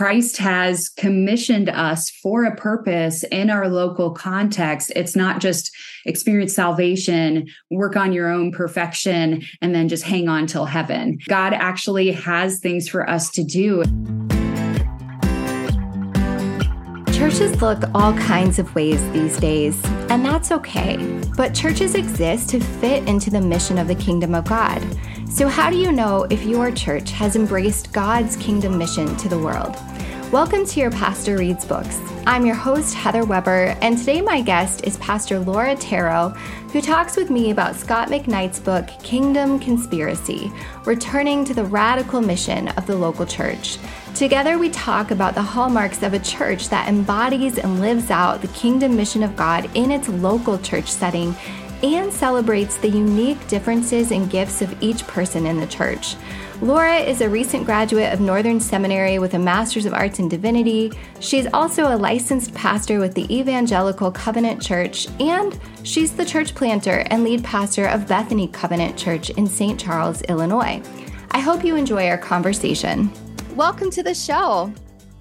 Christ has commissioned us for a purpose in our local context. It's not just experience salvation, work on your own perfection, and then just hang on till heaven. God actually has things for us to do. Churches look all kinds of ways these days, and that's okay. But churches exist to fit into the mission of the kingdom of God. So, how do you know if your church has embraced God's kingdom mission to the world? Welcome to your Pastor Reads Books. I'm your host, Heather Weber, and today my guest is Pastor Laura Tarro, who talks with me about Scot McKnight's book, Kingdom Conspiracy Returning to the Radical Mission of the Local Church. Together, we talk about the hallmarks of a church that embodies and lives out the kingdom mission of God in its local church setting and celebrates the unique differences and gifts of each person in the church. Laura is a recent graduate of Northern Seminary with a Master's of Arts in Divinity. She's also a licensed pastor with the Evangelical Covenant Church, and she's the church planter and lead pastor of Bethany Covenant Church in St. Charles, Illinois. I hope you enjoy our conversation. Welcome to the show.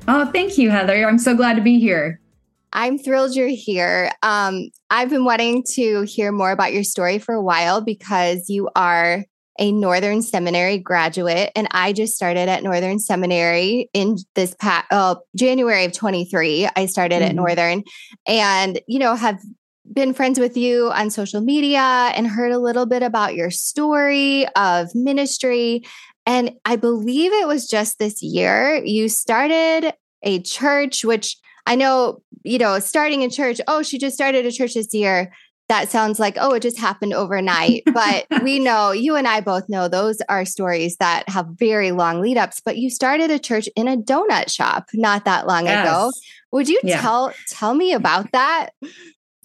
Oh, thank you, Heather. I'm so glad to be here. I'm thrilled you're here. Um, I've been wanting to hear more about your story for a while because you are a Northern Seminary graduate, and I just started at Northern Seminary in this past uh, January of 23. I started mm-hmm. at Northern, and you know have been friends with you on social media and heard a little bit about your story of ministry. And I believe it was just this year you started a church, which I know, you know, starting a church, oh, she just started a church this year. That sounds like, oh, it just happened overnight. But we know, you and I both know those are stories that have very long lead ups. But you started a church in a donut shop not that long yes. ago. Would you yeah. tell tell me about that?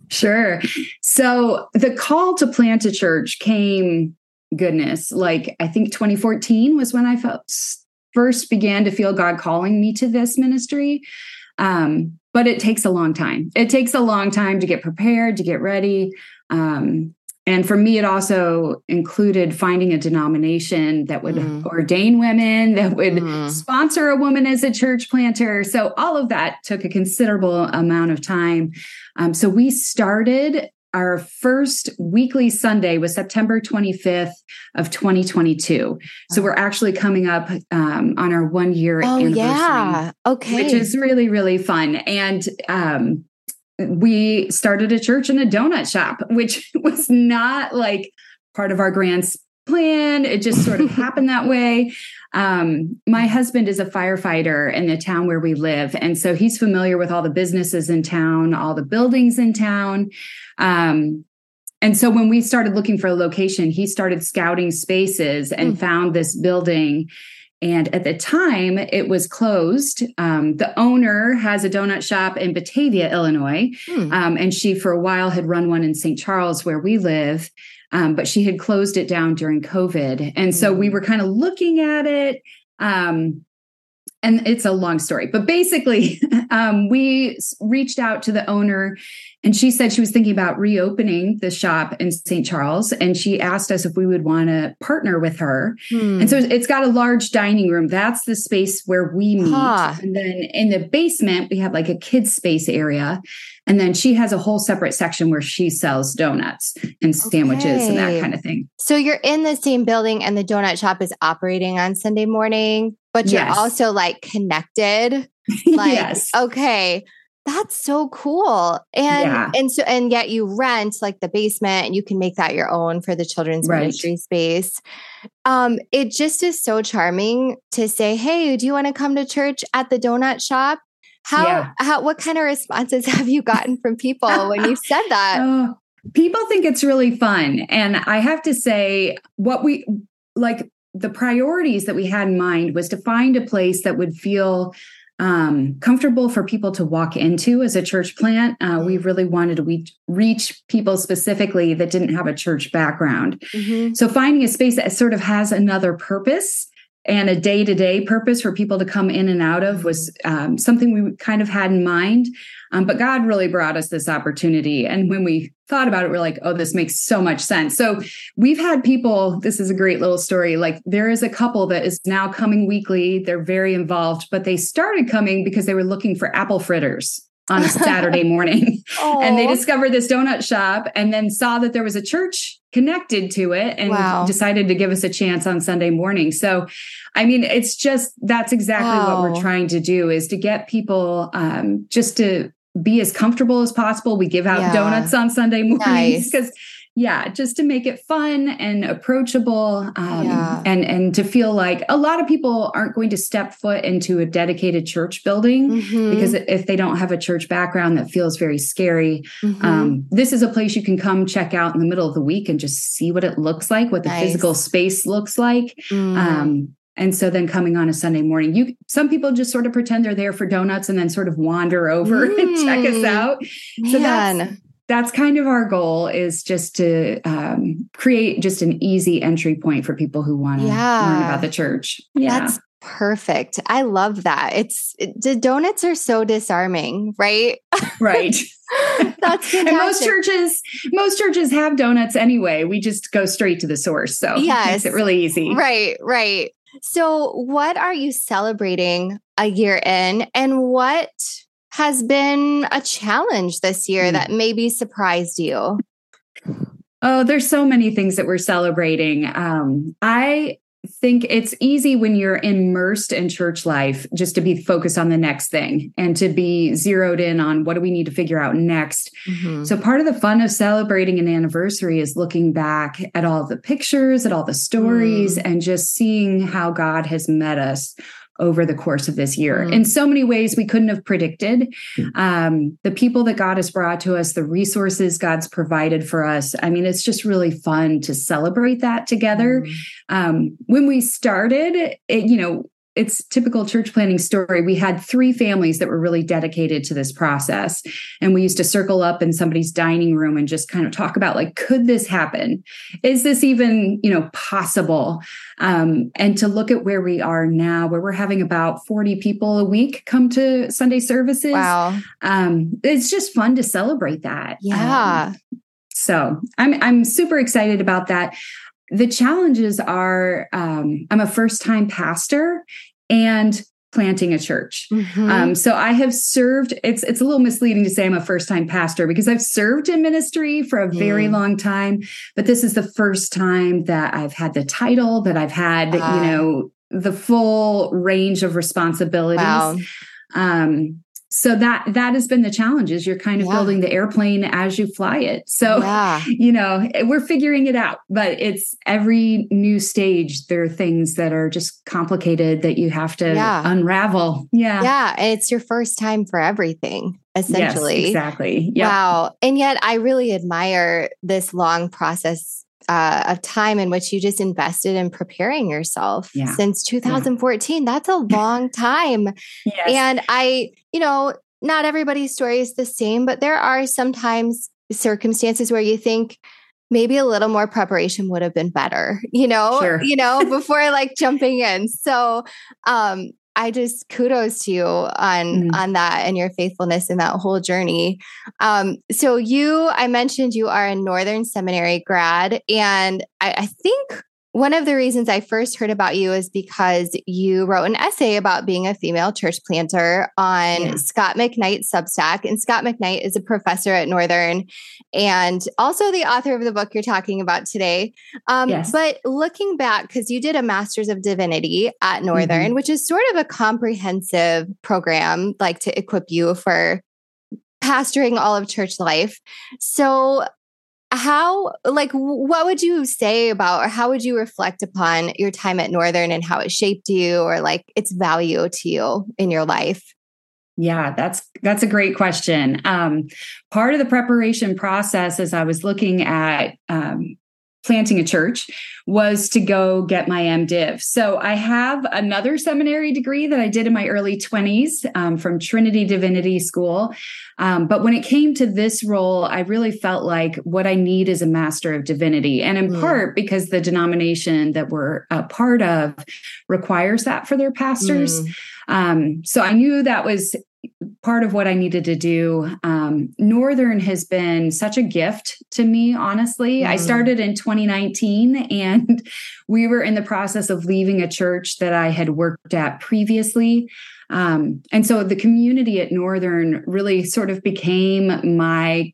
Sure. So the call to plant a church came, goodness, like I think 2014 was when I felt first began to feel God calling me to this ministry. Um, but it takes a long time. It takes a long time to get prepared, to get ready. Um, and for me, it also included finding a denomination that would mm. ordain women, that would mm. sponsor a woman as a church planter. So all of that took a considerable amount of time. Um, so we started our first weekly Sunday was September 25th of 2022. So we're actually coming up um, on our one year oh, anniversary. Yeah. Okay. Which is really, really fun. And um, we started a church in a donut shop, which was not like part of our grand plan. It just sort of happened that way. Um, my husband is a firefighter in the town where we live. And so he's familiar with all the businesses in town, all the buildings in town. Um, and so when we started looking for a location, he started scouting spaces and mm. found this building. And at the time, it was closed. Um, the owner has a donut shop in Batavia, Illinois. Mm. Um, and she, for a while, had run one in St. Charles, where we live. Um, but she had closed it down during COVID. And mm. so we hmm. were kind of looking at it. Um, and it's a long story, but basically, um, we reached out to the owner and she said she was thinking about reopening the shop in St. Charles. And she asked us if we would want to partner with her. Hmm. And so it's got a large dining room. That's the space where we meet. Huh. And then in the basement, we have like a kids' space area. And then she has a whole separate section where she sells donuts and sandwiches okay. and that kind of thing. So you're in the same building and the donut shop is operating on Sunday morning, but you're yes. also like connected. Like, yes. okay that's so cool. And yeah. and so and yet you rent like the basement and you can make that your own for the children's right. ministry space. Um it just is so charming to say, "Hey, do you want to come to church at the donut shop?" How yeah. how what kind of responses have you gotten from people when you said that? Oh, people think it's really fun and I have to say what we like the priorities that we had in mind was to find a place that would feel um, comfortable for people to walk into as a church plant. Uh, we mm-hmm. really wanted to reach people specifically that didn't have a church background. Mm-hmm. So finding a space that sort of has another purpose and a day to day purpose for people to come in and out of was um, something we kind of had in mind. Um, but God really brought us this opportunity. And when we thought about it, we're like, oh, this makes so much sense. So we've had people, this is a great little story. Like there is a couple that is now coming weekly. They're very involved, but they started coming because they were looking for apple fritters on a Saturday morning. and they discovered this donut shop and then saw that there was a church connected to it and wow. decided to give us a chance on Sunday morning. So, I mean, it's just that's exactly wow. what we're trying to do is to get people um, just to be as comfortable as possible. We give out yeah. donuts on Sunday mornings because nice yeah just to make it fun and approachable um, yeah. and and to feel like a lot of people aren't going to step foot into a dedicated church building mm-hmm. because if they don't have a church background that feels very scary mm-hmm. um, this is a place you can come check out in the middle of the week and just see what it looks like what the nice. physical space looks like mm. um, and so then coming on a Sunday morning, you some people just sort of pretend they're there for donuts and then sort of wander over mm. and check us mm. out. Man. So that's that's kind of our goal is just to um, create just an easy entry point for people who want to yeah. learn about the church. Yeah. That's perfect. I love that. It's it, the donuts are so disarming, right? Right. That's fantastic. and most churches, most churches have donuts anyway. We just go straight to the source. So yes. it makes it really easy. Right, right. So what are you celebrating a year in and what has been a challenge this year mm. that maybe surprised you? Oh, there's so many things that we're celebrating. Um, I think it's easy when you're immersed in church life just to be focused on the next thing and to be zeroed in on what do we need to figure out next. Mm-hmm. So, part of the fun of celebrating an anniversary is looking back at all the pictures, at all the stories, mm. and just seeing how God has met us over the course of this year mm. in so many ways we couldn't have predicted mm. um, the people that god has brought to us the resources god's provided for us i mean it's just really fun to celebrate that together mm. um, when we started it, you know it's typical church planning story. We had three families that were really dedicated to this process. And we used to circle up in somebody's dining room and just kind of talk about like, could this happen? Is this even, you know, possible? Um, and to look at where we are now, where we're having about 40 people a week come to Sunday services. Wow. Um, it's just fun to celebrate that. Yeah. Um, so I'm I'm super excited about that the challenges are um, I'm a first time pastor and planting a church. Mm-hmm. Um, so I have served. It's it's a little misleading to say I'm a first time pastor because I've served in ministry for a very mm. long time, but this is the first time that I've had the title that I've had. Uh, you ah. know the full range of responsibilities. Wow. Um, so that that has been the challenge is you're kind of yeah. building the airplane as you fly it so yeah. you know we're figuring it out but it's every new stage there are things that are just complicated that you have to yeah. unravel yeah yeah it's your first time for everything essentially yes, exactly yep. wow and yet i really admire this long process uh, of time in which you just invested in preparing yourself yeah. since 2014. Yeah. That's a long time. yes. And I, you know, not everybody's story is the same, but there are sometimes circumstances where you think, maybe a little more preparation would have been better you know sure. you know before like jumping in so um I just kudos to you on mm. on that and your faithfulness in that whole journey. Um, so you, I mentioned you are a Northern Seminary grad, and I, I think one of the reasons I first heard about you is because you wrote an essay about being a female church planter on yeah. Scot McKnight's Substack. And Scot McKnight is a professor at Northern and also the author of the book you're talking about today. Um, yes. But looking back, because you did a Master's of Divinity at Northern, mm-hmm. which is sort of a comprehensive program, like to equip you for pastoring all of church life. So how like what would you say about or how would you reflect upon your time at northern and how it shaped you or like its value to you in your life? Yeah that's that's a great question. Um, part of the preparation process as i was looking at um, planting a church was to go get my MDiv. So I have another seminary degree that I did in my early 20s um, from Trinity Divinity School. Um, but when it came to this role, I really felt like what I need is a Master of Divinity. And in mm. part because the denomination that we're a part of requires that for their pastors. Mm. Um, so I knew that was part of what I needed to do. Um, Northern has been such a gift to me, honestly. Mm. I started in 2019 and we were in the process of leaving a church that I had worked at previously. Um, and so the community at Northern really sort of became my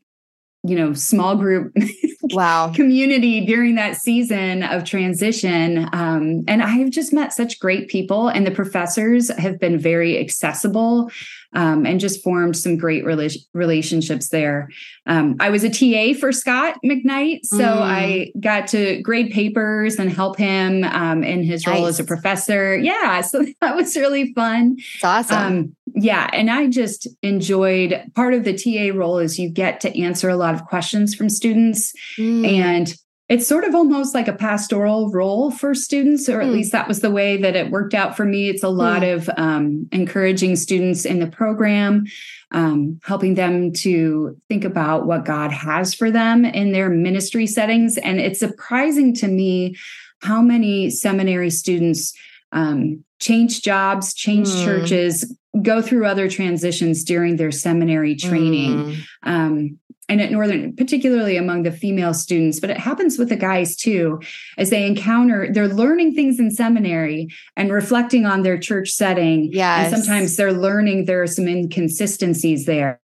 you know small group wow community during that season of transition um, and i have just met such great people and the professors have been very accessible um, and just formed some great rela- relationships there. Um, I was a TA for Scot McKnight, so mm. I got to grade papers and help him um, in his role nice. as a professor. Yeah, so that was really fun. It's awesome. Um, yeah, and I just enjoyed part of the TA role is you get to answer a lot of questions from students mm. and it's sort of almost like a pastoral role for students, or at mm. least that was the way that it worked out for me. It's a lot mm. of um, encouraging students in the program, um, helping them to think about what God has for them in their ministry settings. And it's surprising to me how many seminary students um, change jobs, change mm. churches, go through other transitions during their seminary training. Mm. Um, and at Northern, particularly among the female students, but it happens with the guys too, as they encounter, they're learning things in seminary and reflecting on their church setting. Yeah. And sometimes they're learning there are some inconsistencies there.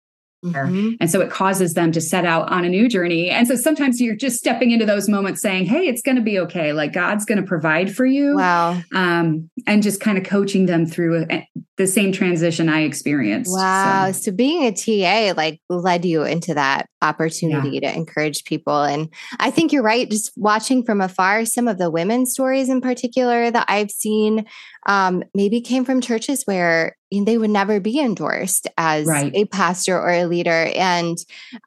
Mm-hmm. And so it causes them to set out on a new journey. And so sometimes you're just stepping into those moments saying, Hey, it's going to be okay. Like God's going to provide for you. Wow. Um, and just kind of coaching them through a, the same transition I experienced. Wow. So, so being a TA like led you into that opportunity yeah. to encourage people. And I think you're right. Just watching from afar, some of the women's stories in particular that I've seen um, maybe came from churches where they would never be endorsed as right. a pastor or a leader. And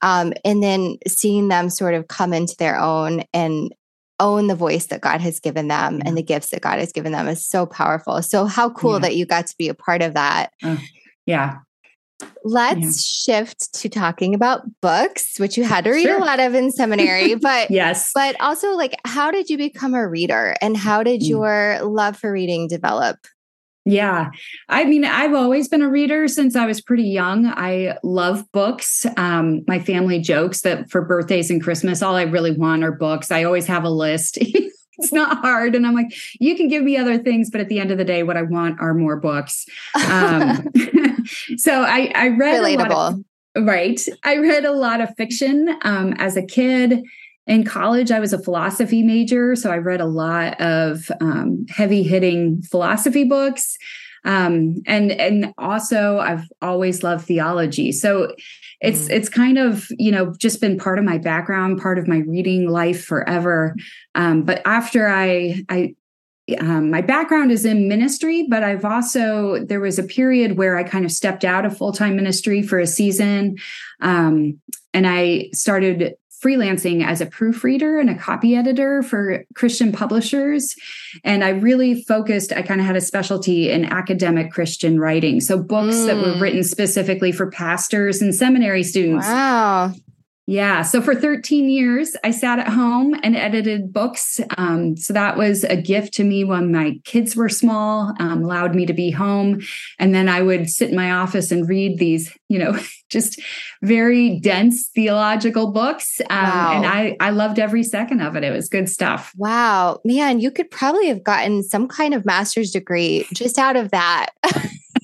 um, and then seeing them sort of come into their own and own the voice that God has given them and the gifts that God has given them is so powerful. So how cool yeah. that you got to be a part of that. Uh, yeah. Let's yeah. shift to talking about books, which you had to read sure. a lot of in seminary, but yes. But also like how did you become a reader and how did mm. your love for reading develop? Yeah. I mean, I've always been a reader since I was pretty young. I love books. Um, my family jokes that for birthdays and Christmas, all I really want are books. I always have a list. it's not hard. And I'm like, you can give me other things, but at the end of the day, what I want are more books. Um, so I, I read relatable. Of, right. I read a lot of fiction um, as a kid in college, I was a philosophy major, so I read a lot of um, heavy hitting philosophy books. Um, and and also I've always loved theology. So it's mm. it's kind of you know just been part of my background, part of my reading life forever. Um, but after I I um, my background is in ministry, but I've also there was a period where I kind of stepped out of full time ministry for a season, um, and I started freelancing as a proofreader and a copy editor for Christian publishers. And I really focused, I kind of had a specialty in academic Christian writing. So books mm. that were mm. written specifically for pastors and seminary students. Wow. Yeah. So for 13 years, I sat at home and edited books. Um, so that was a gift to me when my kids were small, um, allowed me to be home. And then I would sit in my office and read these, you know, just very dense theological books. Um, wow. And I, I loved every second of it. It was good stuff. Wow. Man, you could probably have gotten some kind of master's degree just out of that.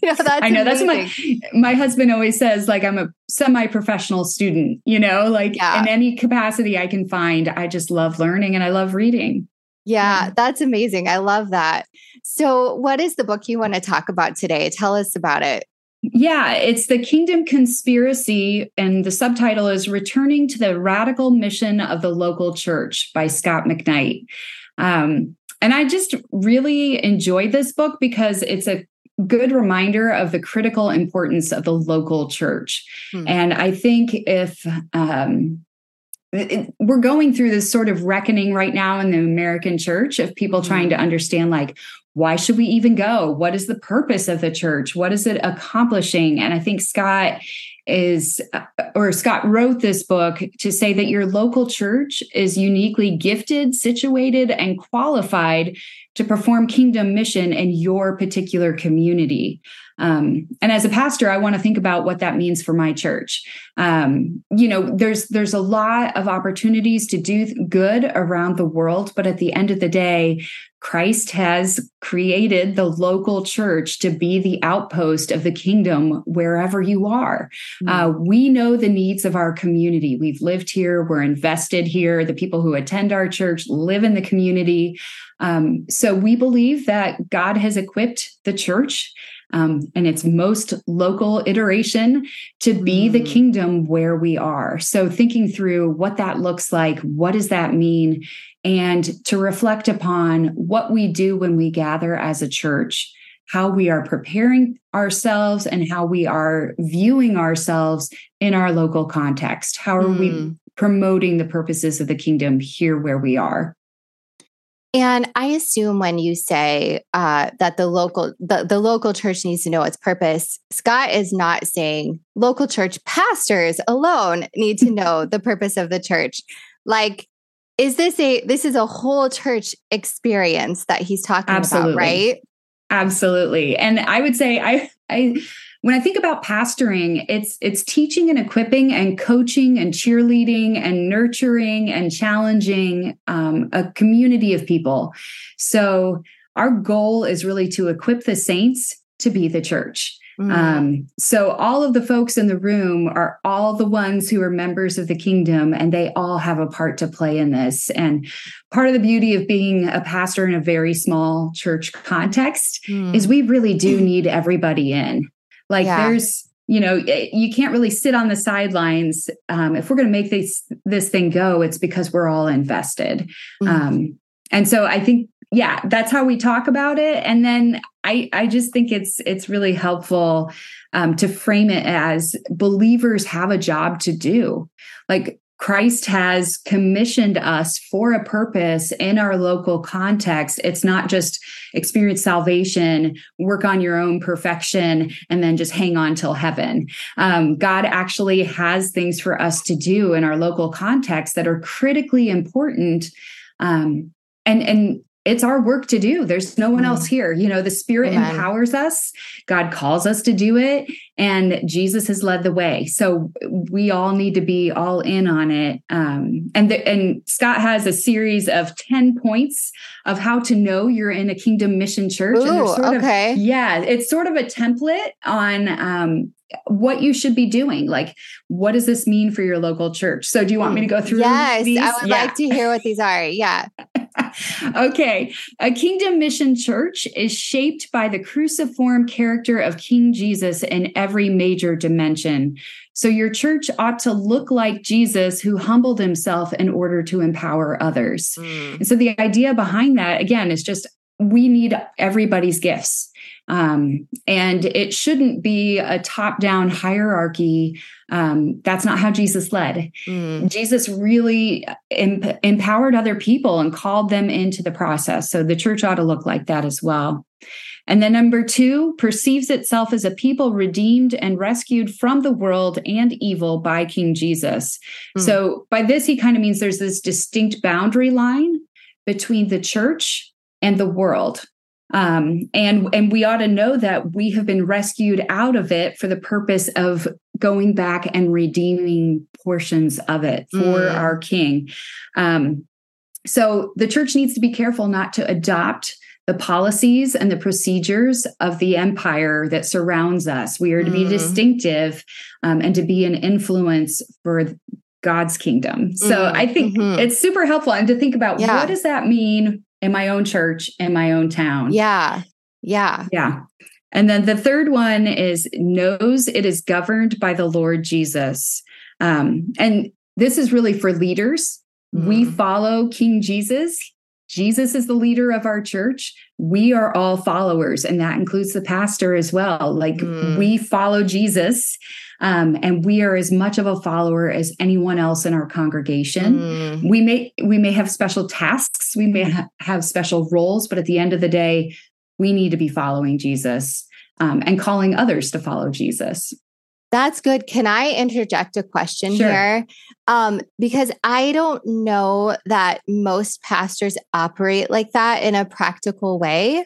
know, that's I know amazing. that's my my husband always says. Like I'm a semi-professional student. You know, like yeah. in any capacity I can find. I just love learning and I love reading. Yeah, that's amazing. I love that. So, what is the book you want to talk about today? Tell us about it. Yeah, it's the Kingdom Conspiracy, and the subtitle is Returning to the Radical Mission of the Local Church by Scot McKnight. Um, and I just really enjoyed this book because it's a good reminder of the critical importance of the local church. Hmm. And I think if um, it, we're going through this sort of reckoning right now in the American church of people mm-hmm. trying to understand like why should we even go? What is the purpose of the church? What is it accomplishing? And I think Scot is, uh, or Scot wrote this book to say that your local church is uniquely gifted, situated, and qualified to perform kingdom mission in your particular community. Um, and as a pastor, I want to think about what that means for my church. Um, you know, there's there's a lot of opportunities to do good around the world, but at the end of the day, Christ has created the local church to be the outpost of the kingdom wherever you are. Mm-hmm. Uh, we know the needs of our community. We've lived here, we're invested here. The people who attend our church live in the community. Um, so we believe that God has equipped the church um, and its most local iteration to be mm. the kingdom where we are. So, thinking through what that looks like, what does that mean, and to reflect upon what we do when we gather as a church, how we are preparing ourselves, and how we are viewing ourselves in our local context. How are mm. we promoting the purposes of the kingdom here where we are? And I assume when you say uh, that the local the, the local church needs to know its purpose, Scot is not saying local church pastors alone need to know the purpose of the church. Like, is this a this is a whole church experience that he's talking Absolutely. about, right? Absolutely. And I would say I I when I think about pastoring, it's it's teaching and equipping and coaching and cheerleading and nurturing and challenging um, a community of people. So our goal is really to equip the saints to be the church. Mm. Um, so all of the folks in the room are all the ones who are members of the kingdom, and they all have a part to play in this. And part of the beauty of being a pastor in a very small church context mm. is we really do need everybody in. Like yeah. there's, you know, you can't really sit on the sidelines. Um, if we're going to make this this thing go, it's because we're all invested. Mm-hmm. Um, and so I think, yeah, that's how we talk about it. And then I I just think it's it's really helpful um, to frame it as believers have a job to do. Like Christ has commissioned us for a purpose in our local context. It's not just experience salvation, work on your own perfection, and then just hang on till heaven. Um, God actually has things for us to do in our local context that are critically important. Um, and and it's our work to do. There's no one else mm. here. You know, the Spirit Amen. empowers us, God calls us to do it, and Jesus has led the way. So we all need to be all in on it. Um, and the, and Scot has a series of ten points of how to know you're in a Kingdom Mission Church. Ooh, sort okay. Of, yeah, it's sort of a template on um, what you should be doing. Like, what does this mean for your local church? So, do you want me to go through? Yes, these? I would yeah. like to hear what these are. Yeah. Okay. A kingdom mission church is shaped by the cruciform character of King Jesus in every major dimension. So, your church ought to look like Jesus, who humbled himself in order to empower others. Mm. And so, the idea behind that, again, is just we need everybody's gifts. Um, and it shouldn't be a top down hierarchy. Um, that's not how Jesus led. Mm. Jesus really em- empowered other people and called them into the process. So the church ought to look like that as well. And then number two, perceives itself as a people redeemed and rescued from the world and evil by King Jesus. Mm. So by this, he kind of means there's this distinct boundary line between the church and the world. Um, and and we ought to know that we have been rescued out of it for the purpose of going back and redeeming portions of it for mm. our King. Um, so the church needs to be careful not to adopt the policies and the procedures of the empire that surrounds us. We are to be mm. distinctive um, and to be an influence for God's kingdom. So mm I think mm-hmm. it's super helpful and to think about yeah. what does that mean in my own church in my own town. Yeah. Yeah. Yeah. And then the third one is knows it is governed by the Lord Jesus. Um, and this is really for leaders. Mm-hmm. We follow King Jesus. Jesus is the leader of our church. We are all followers, and that includes the pastor as well. Like mm. we follow Jesus. Um, and we are as much of a follower as anyone else in our congregation. Mm. We may we may have special tasks, we may ha- have special roles, but at the end of the day, we need to be following Jesus um, and calling others to follow Jesus. That's good. Can I interject a question sure. here? Um, because I don't know that most pastors operate like that in a practical way.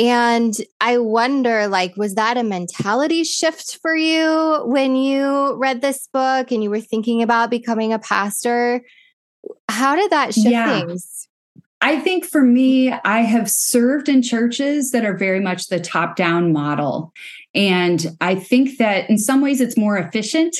And I wonder, like, was that a mentality shift for you when you read this book and you were thinking about becoming a pastor? How did that shift yeah. things? I think for me, I have served in churches that are very much the top down model. And I think that in some ways it's more efficient.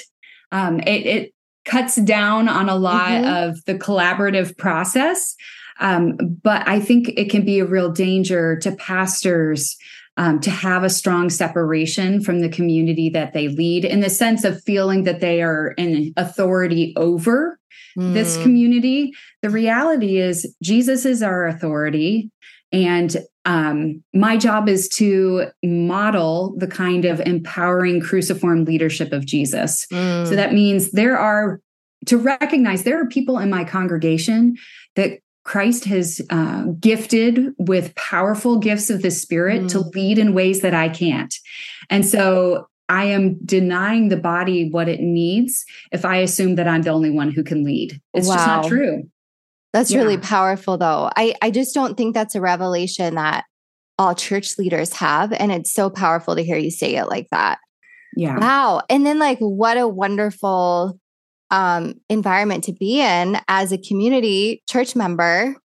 Um, it, it, cuts down on a lot mm-hmm. of the collaborative process. Um, but I think it can be a real danger to pastors um, to have a strong separation from the community that they lead in the sense of feeling that they are in authority over mm. this community. The reality is, Jesus is our authority. And um, my job is to model the kind of empowering cruciform leadership of Jesus. Mm. So that means there are, to recognize there are people in my congregation that Christ has uh, gifted with powerful gifts of the Spirit mm. to lead in ways that I can't. And so I am denying the body what it needs if I assume that I'm the only one who can lead. It's wow. just not true. That's yeah. really powerful, though. I, I just don't think that's a revelation that all church leaders have. And it's so powerful to hear you say it like that. Yeah. Wow. And then, like, what a wonderful um, environment to be in as a community church member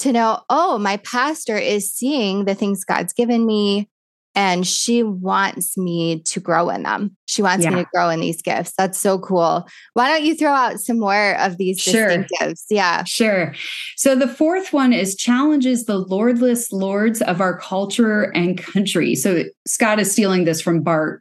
to know, oh, my pastor is seeing the things God's given me and she wants me to grow in them. She wants yeah. me to grow in these gifts. That's so cool. Why don't you throw out some more of these sure. distinctives? Yeah. Sure. So the fourth one is challenges the lordless lords of our culture and country. So Scot is stealing this from Barth.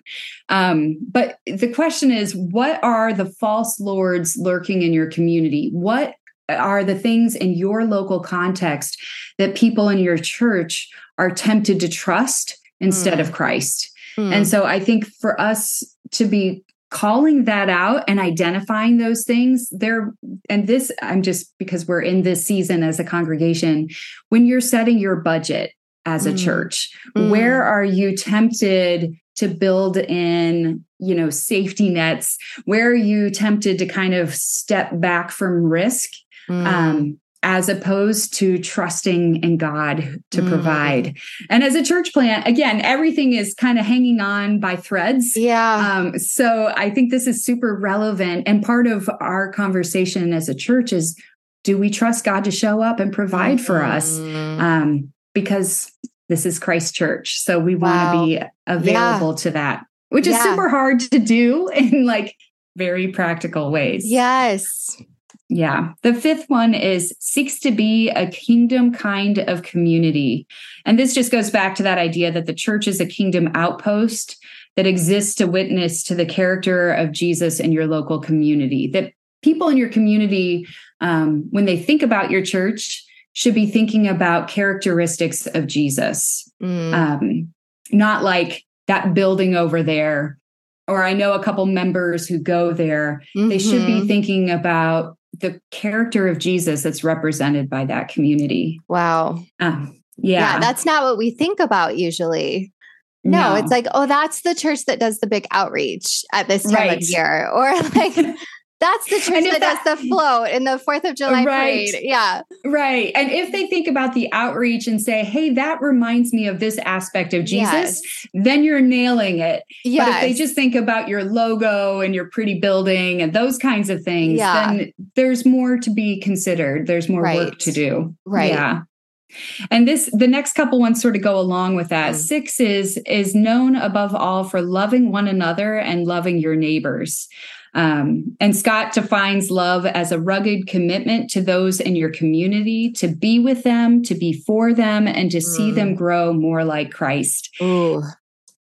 Um, but the question is what are the false lords lurking in your community? What are the things in your local context that people in your church are tempted to trust instead mm. of Christ. Mm. And so I think for us to be calling that out and identifying those things there and this i'm just because we're in this season as a congregation when you're setting your budget as a mm. church mm. where are you tempted to build in you know safety nets where are you tempted to kind of step back from risk mm. um, as opposed to trusting in God to mm. provide. And as a church plant, again, everything is kind of hanging on by threads. Yeah. Um, so I think this is super relevant. And part of our conversation as a church is do we trust God to show up and provide mm. for us? Mm-hmm. Um, because this is Christ Church. So we wow. want to be available yeah. to that, which is yeah. super hard to do in like very practical ways. Yes. Yeah. The fifth one is seeks to be a kingdom kind of community. And this just goes back to that idea that the church is a kingdom outpost that exists to witness to the character of Jesus in your local community. That people in your community, um, when they think about your church, should be thinking about characteristics of Jesus, mm. um, not like that building over there. Or I know a couple members who go there. Mm-hmm. They should be mm-hmm. thinking about the character of Jesus that's represented by that community. Wow. Um, yeah. yeah. That's not what we think about usually. No, no, it's like, oh, that's the church that does the big outreach at this time right. of year. Or like That's the church that, that, does the float in the Fourth of July right, parade. Yeah. Right. And if they think about the outreach and say, hey, that reminds me of this aspect of Jesus, yes. then you're nailing it. Yes. But if they just think about your logo and your pretty building and those kinds of things, yeah. then there's more to be considered. There's more right. work to do. Right. Yeah. And this the next couple ones sort of go along with that. Mm. Six is is known above all for loving one another and loving your neighbors. Um, and Scot defines love as a rugged commitment to those in your community, to be with them, to be for them, and to mm. see them grow more like Christ. Ooh.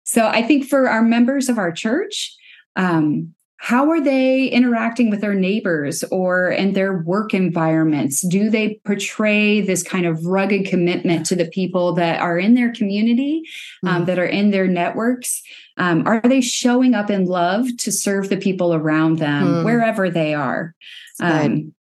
So I think for our members of our church, um, how are they interacting with their neighbors or in their work environments? Do they portray this kind of rugged commitment to the people that are in their community, um, um, that are in their networks? Um, are they showing up in love to serve the people around them mm. wherever they are? Um,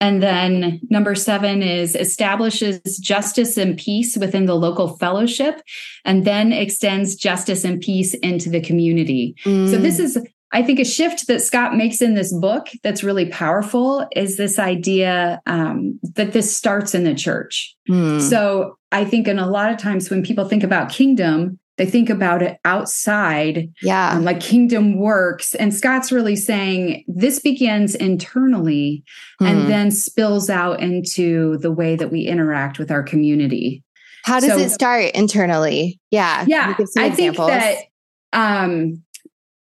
and then number seven is establishes justice and peace within the local fellowship and then extends justice and peace into the community. Mm. So this is I think a shift that Scot makes in this book that's really powerful is this idea um, that this starts in the church. Mm. So I think in a lot of times when people think about kingdom, they think about it outside, yeah, um, like kingdom works. And Scot's really saying this begins internally mm. and hmm. then spills out into the way that we interact with our community. How does so, it start internally? Yeah, yeah. I think that um,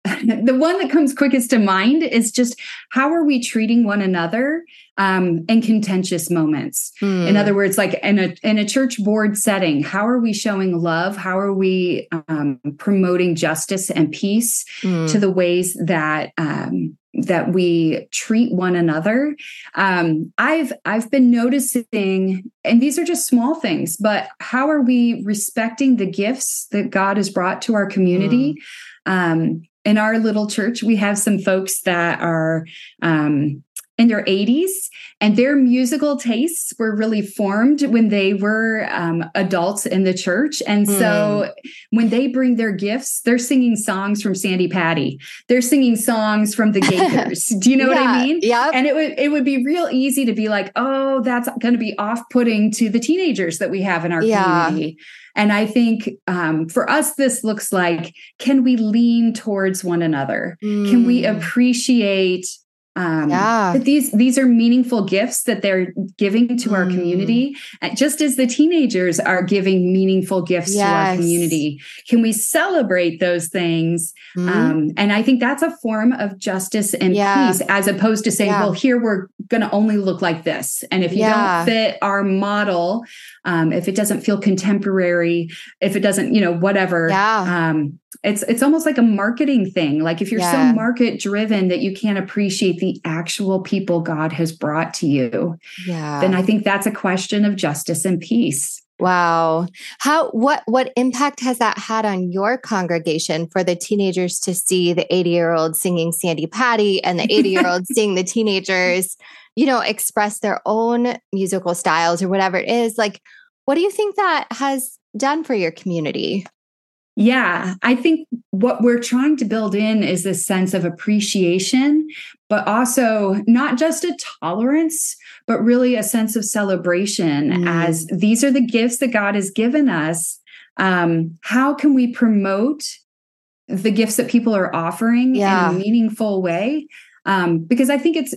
the one that comes quickest to mind is just how are we treating one another um, in contentious moments mm. in other words like in a in a church board setting how are we showing love how are we um, promoting justice and peace mm. to the ways that um, that we treat one another um, i've i've been noticing and these are just small things but how are we respecting the gifts that god has brought to our community mm. um, in our little church, we have some folks that are um, in their 80s, and their musical tastes were really formed when they were um, adults in the church. And mm. so when they bring their gifts, they're singing songs from Sandi Patty. They're singing songs from the Gaithers. Do you know yeah, what I mean? Yeah. And it would it would be real easy to be like, oh, that's going to be off putting to the teenagers that we have in our yeah. community. And I think um, for us, this looks like can we lean towards one another? Mm. Can we mm. appreciate um, yeah. These these are meaningful gifts that they're giving to mm. our community, just as the teenagers are giving meaningful gifts yes. to our community. Can we celebrate those things? Mm. Um, and I think that's a form of justice and yeah. peace, as opposed to saying, yeah. "Well, here we're going to only look like this," and if you don't fit our model, um, if it doesn't feel contemporary, if it doesn't, you know, whatever, um, it's it's almost like a marketing thing. Like if you're yeah. so market driven that you can't appreciate the actual people god has brought to you yeah. then i think that's a question of justice and peace wow. How what what impact has that had on your congregation for the teenagers to see the 80 year old singing Sandi Patty and the 80 year old seeing the teenagers you know express their own musical styles or whatever it is? Like what do you think that has done for your community? Yeah, I think what we're trying to build in is this sense of appreciation, but also not just a tolerance, but really a sense of celebration mm. as these are the gifts that God has given us. Um, how can we promote the gifts that people are offering yeah. in a meaningful way? Um, because I think it's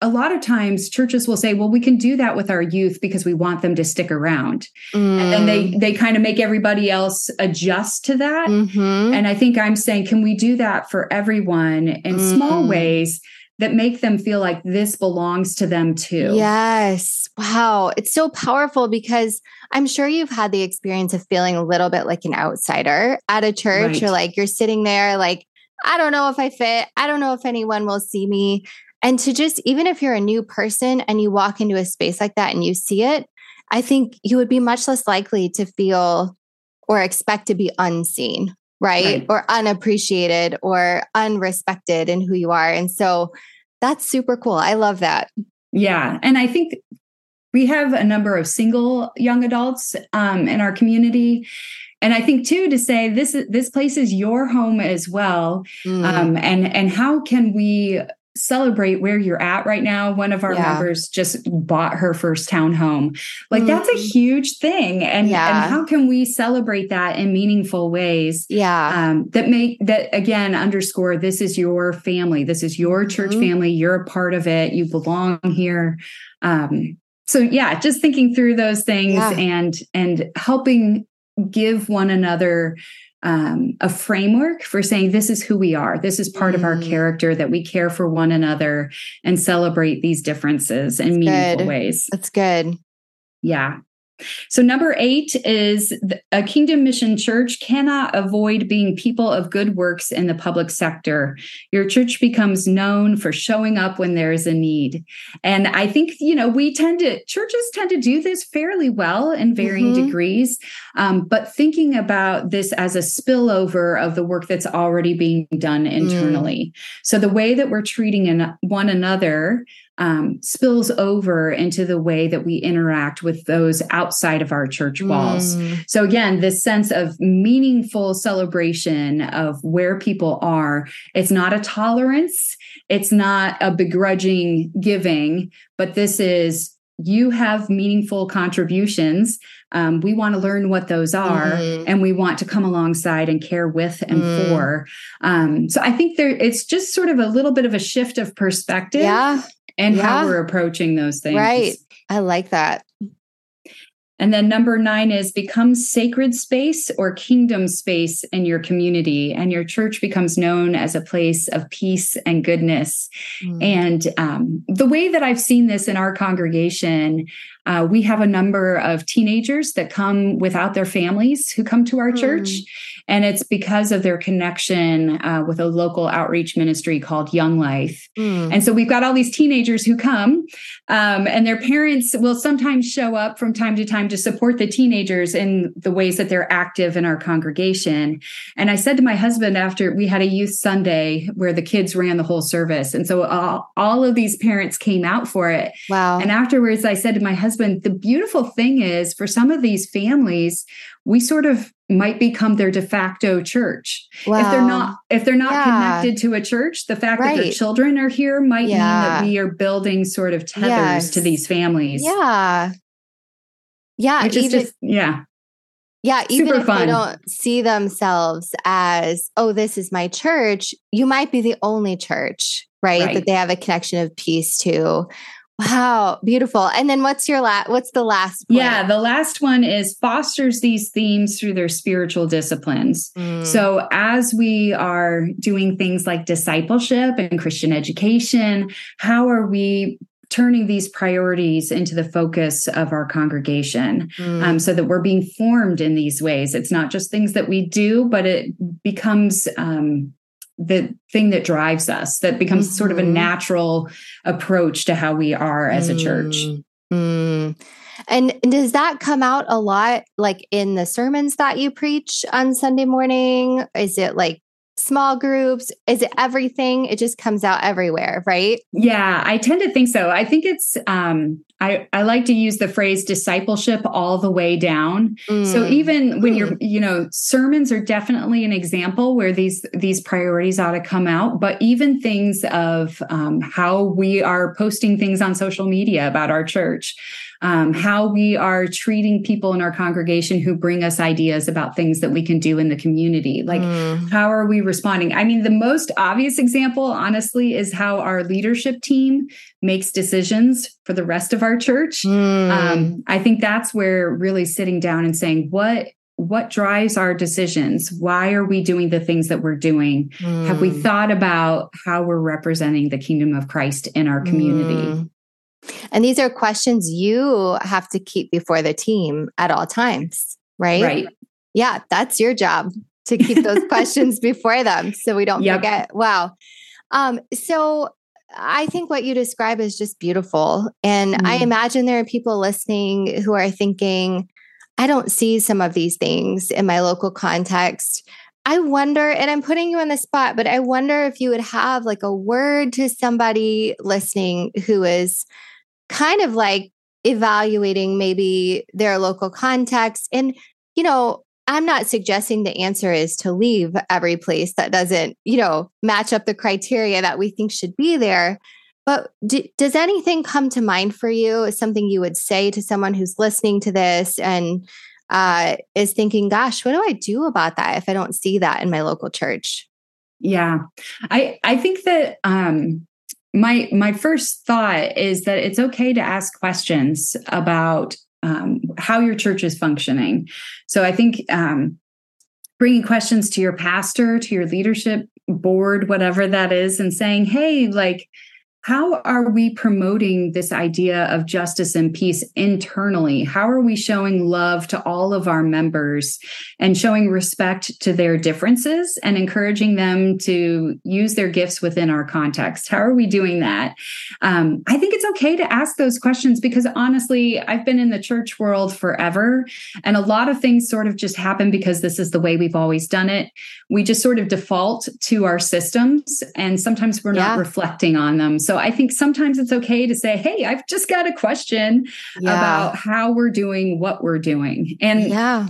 a lot of times churches will say well we can do that with our youth because we want them to stick around mm. and then they mm. they kind of make everybody else adjust to that mm-hmm. and i think i'm saying can we do that for everyone in mm small ways that make them feel like this belongs to them too yes wow it's so powerful because i'm sure you've had the experience of feeling a little bit like an outsider at a church right. or like you're sitting there like I don't know if I fit. I don't know if anyone will see me. And to just, even if you're a new person and you walk into a space like that and you see it, I think you would be much less likely to feel or expect to be unseen, right? right? Or unappreciated or unrespected in who you are. And so that's super cool. I love that. Yeah. And I think we have a number of single young adults um, in our community and i think too to say this this place is your home as well mm. um, and and how can we celebrate where you're at right now. One of our yeah. members just bought her first townhome. Like mm. that's a mm-hmm. huge thing. And, yeah. and how can we celebrate that in meaningful ways? Yeah. Um, that make that again underscore this is your family. This is your church mm-hmm. family. You're a part of it. You belong here. Um, so yeah, just thinking through those things yeah. and and helping give one another um, a framework for saying this is who we are. This is part mm. of our mm. character that we care for one another and celebrate these differences in That's meaningful good. ways. That's good. Yeah. So, number eight is a kingdom mission church cannot avoid being people of good works in the public sector. Your church becomes known for showing up when there is a need. And I think, you know, we tend to, churches tend to do this fairly well in varying mm-hmm. degrees. Um, but thinking about this as a spillover of the work that's already being done internally. Mm. So, the way that we're treating one another um, spills over into the way that we interact with those outside of our church walls. Mm. So, again, this sense of meaningful celebration of where people are, it's not a tolerance, it's not a begrudging giving, but this is you have meaningful contributions. Um, we want to learn what those are, mm-hmm. and we want to come alongside and care with and mm. for. Um, so I think there, it's just sort of a little bit of a shift of perspective. Yeah and yeah. how we're approaching those things. Right. I like that. And then number nine is become sacred space or kingdom space in your community, and your church becomes known as a place of peace and goodness. Mm. And um, the way that I've seen this in our congregation, uh, we have a number of teenagers that come without their families who come to our mm. church. And it's because of their connection uh, with a local outreach ministry called Young Life. Mm. And so we've got all these teenagers who come, um, and their parents will sometimes show up from time to time to support the teenagers in the ways that they're active in our congregation. And I said to my husband after we had a youth Sunday where the kids ran the whole service. And so all, all of these parents came out for it. Wow. And afterwards, I said to my husband, the beautiful thing is for some of these families, we sort of might become their de facto church. Wow. If they're not if they're not yeah. connected to a church, the fact right. that their children are here might yeah. mean that we are building sort of tethers yes. to these families. Yeah. Yeah. Which even, just, yeah. Yeah, even Super if fun. they don't see themselves as, oh, this is my church, you might be the only church, right? right. That they have a connection of peace to Wow, beautiful. And then what's your last what's the last point? Yeah, the last one is fosters these themes through their spiritual disciplines. Mm. So as we are doing things like discipleship and Christian education, how are we turning these priorities into the focus of our congregation mm. um, so that we're being formed in these ways. It's not just things that we do, but it becomes um, the thing that drives us that becomes mm-hmm. sort of a mm-hmm. natural approach to how we are as a church mm-hmm. and does that come out a lot like in the sermons that you preach on sunday morning is it like small groups? Is it everything? It just comes out everywhere, right? Yeah, I tend to think so. I think it's um I I like to use the phrase discipleship all the way down. Mm. So even when you're, you know, sermons are definitely an example where these these priorities ought to come out, but even things of um, how we are posting things on social media about our church um, how we are treating people in our congregation who bring us ideas about things that we can do in the community. Like, mm. how are we responding? I mean, the most obvious example, honestly, is how our leadership team makes decisions for the rest of our church. Mm. Um, I think that's where really sitting down and saying, what what drives our decisions why are we doing the things that we're doing mm. have we mm. thought about how we're representing the kingdom of christ in our community mm. And these are questions you have to keep before the team at all times, right? Right. Yeah, that's your job to keep those questions before them so we don't yep. forget. Wow. Um, so I think what you describe is just beautiful. And mm. I imagine there are people listening who are thinking, I don't see some of these things in my local context. I wonder, and I'm putting you on the spot, but I wonder if you would have like a word to somebody listening who is kind of like evaluating maybe their local context. And, you know, I'm not suggesting the answer is to leave every place that doesn't, you know, match up the criteria that we think should be there. But do, does anything come to mind for you as something you would say to someone who's listening to this and uh, is thinking, gosh, what do I do about that if I don't see that in my local church? Yeah, I I think that um, my my first thought is that it's okay to ask questions about um, how your church is functioning. So I think um, bringing questions to your pastor, to your leadership board, whatever that is, and saying, "Hey, like." How are we promoting this idea of justice and peace internally? How are we showing love to all of our members and showing respect to their differences and encouraging them to use their gifts within our context? How are we doing that? Um, I think it's okay to ask those questions because honestly, I've been in the church world forever, and a lot of things sort of just happen because this is the way we've always done it. We just sort of default to our systems, and sometimes we're yeah. not reflecting on them. So I think sometimes it's okay to say, Hey, I've just got a question yeah. about how we're doing what we're doing. And yeah.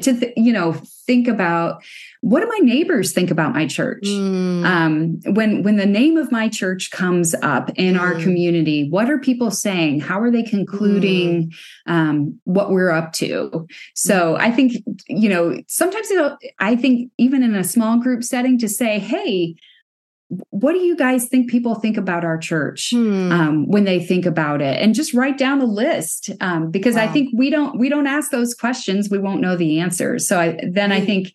to, th- you know, think about what do my neighbors think about my church mm. um, when when the name of my church comes up in mm. our community what are people saying how are they concluding mm. um, what we're up to so mm. i think you know sometimes i think even in a small group setting to say hey what do you guys think people think about our church hmm. um, when they think about it and just write down a list um, because wow. i think we don't we don't ask those questions we won't know the answers so I, then i think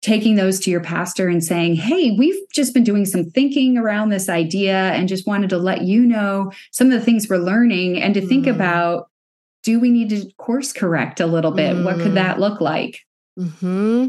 taking those to your pastor and saying hey we've just been doing some thinking around this idea and just wanted to let you know some of the things we're learning and to think hmm. about do we need to course correct a little bit what could hmm. that look like mm-hmm.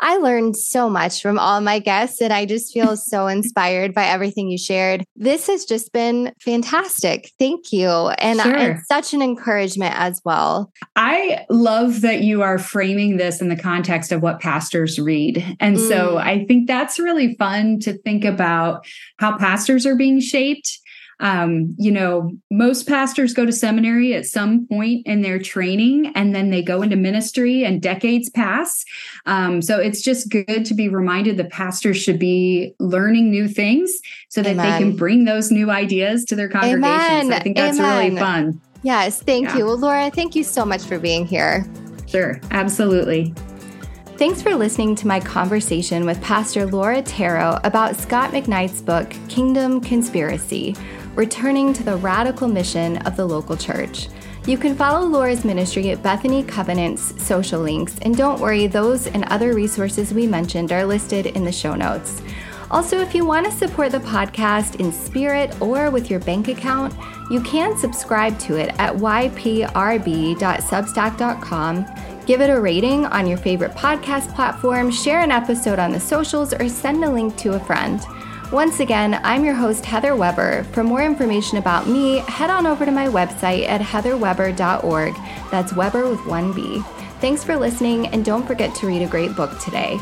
I learned so much from all my guests, and I just feel so inspired by everything you shared. This has just been fantastic. Thank you. And sure. it's such an encouragement as well. I love that you are framing this in the context of what pastors read. And mm. so I think that's really fun to think about how pastors are being shaped um, you know, most pastors go to seminary at some point in their training and then they go into ministry and decades pass. Um, so it's just good to be reminded that pastors should be learning new things so that Amen. they can bring those new ideas to their congregations. Amen. I think that's Amen. really fun. Yes, thank yeah. you. Well, Laura, thank you so much for being here. Sure, absolutely. Thanks for listening to my conversation with Pastor Laura Tarro about Scot McKnight's book, Kingdom Conspiracy returning to the radical mission of the local church. You can follow Laura's ministry at Bethany Covenant's social links, and don't worry, those and other resources we mentioned are listed in the show notes. Also, if you want to support the podcast in spirit or with your bank account, you can subscribe to it at yprb.substack.com. Give it a rating on your favorite podcast platform, share an episode on the socials, or send a link to a friend. Once again, I'm your host, Heather Weber. For more information about me, head on over to my website at heatherweber.org. That's Weber with one B. Thanks for listening, and don't forget to read a great book today.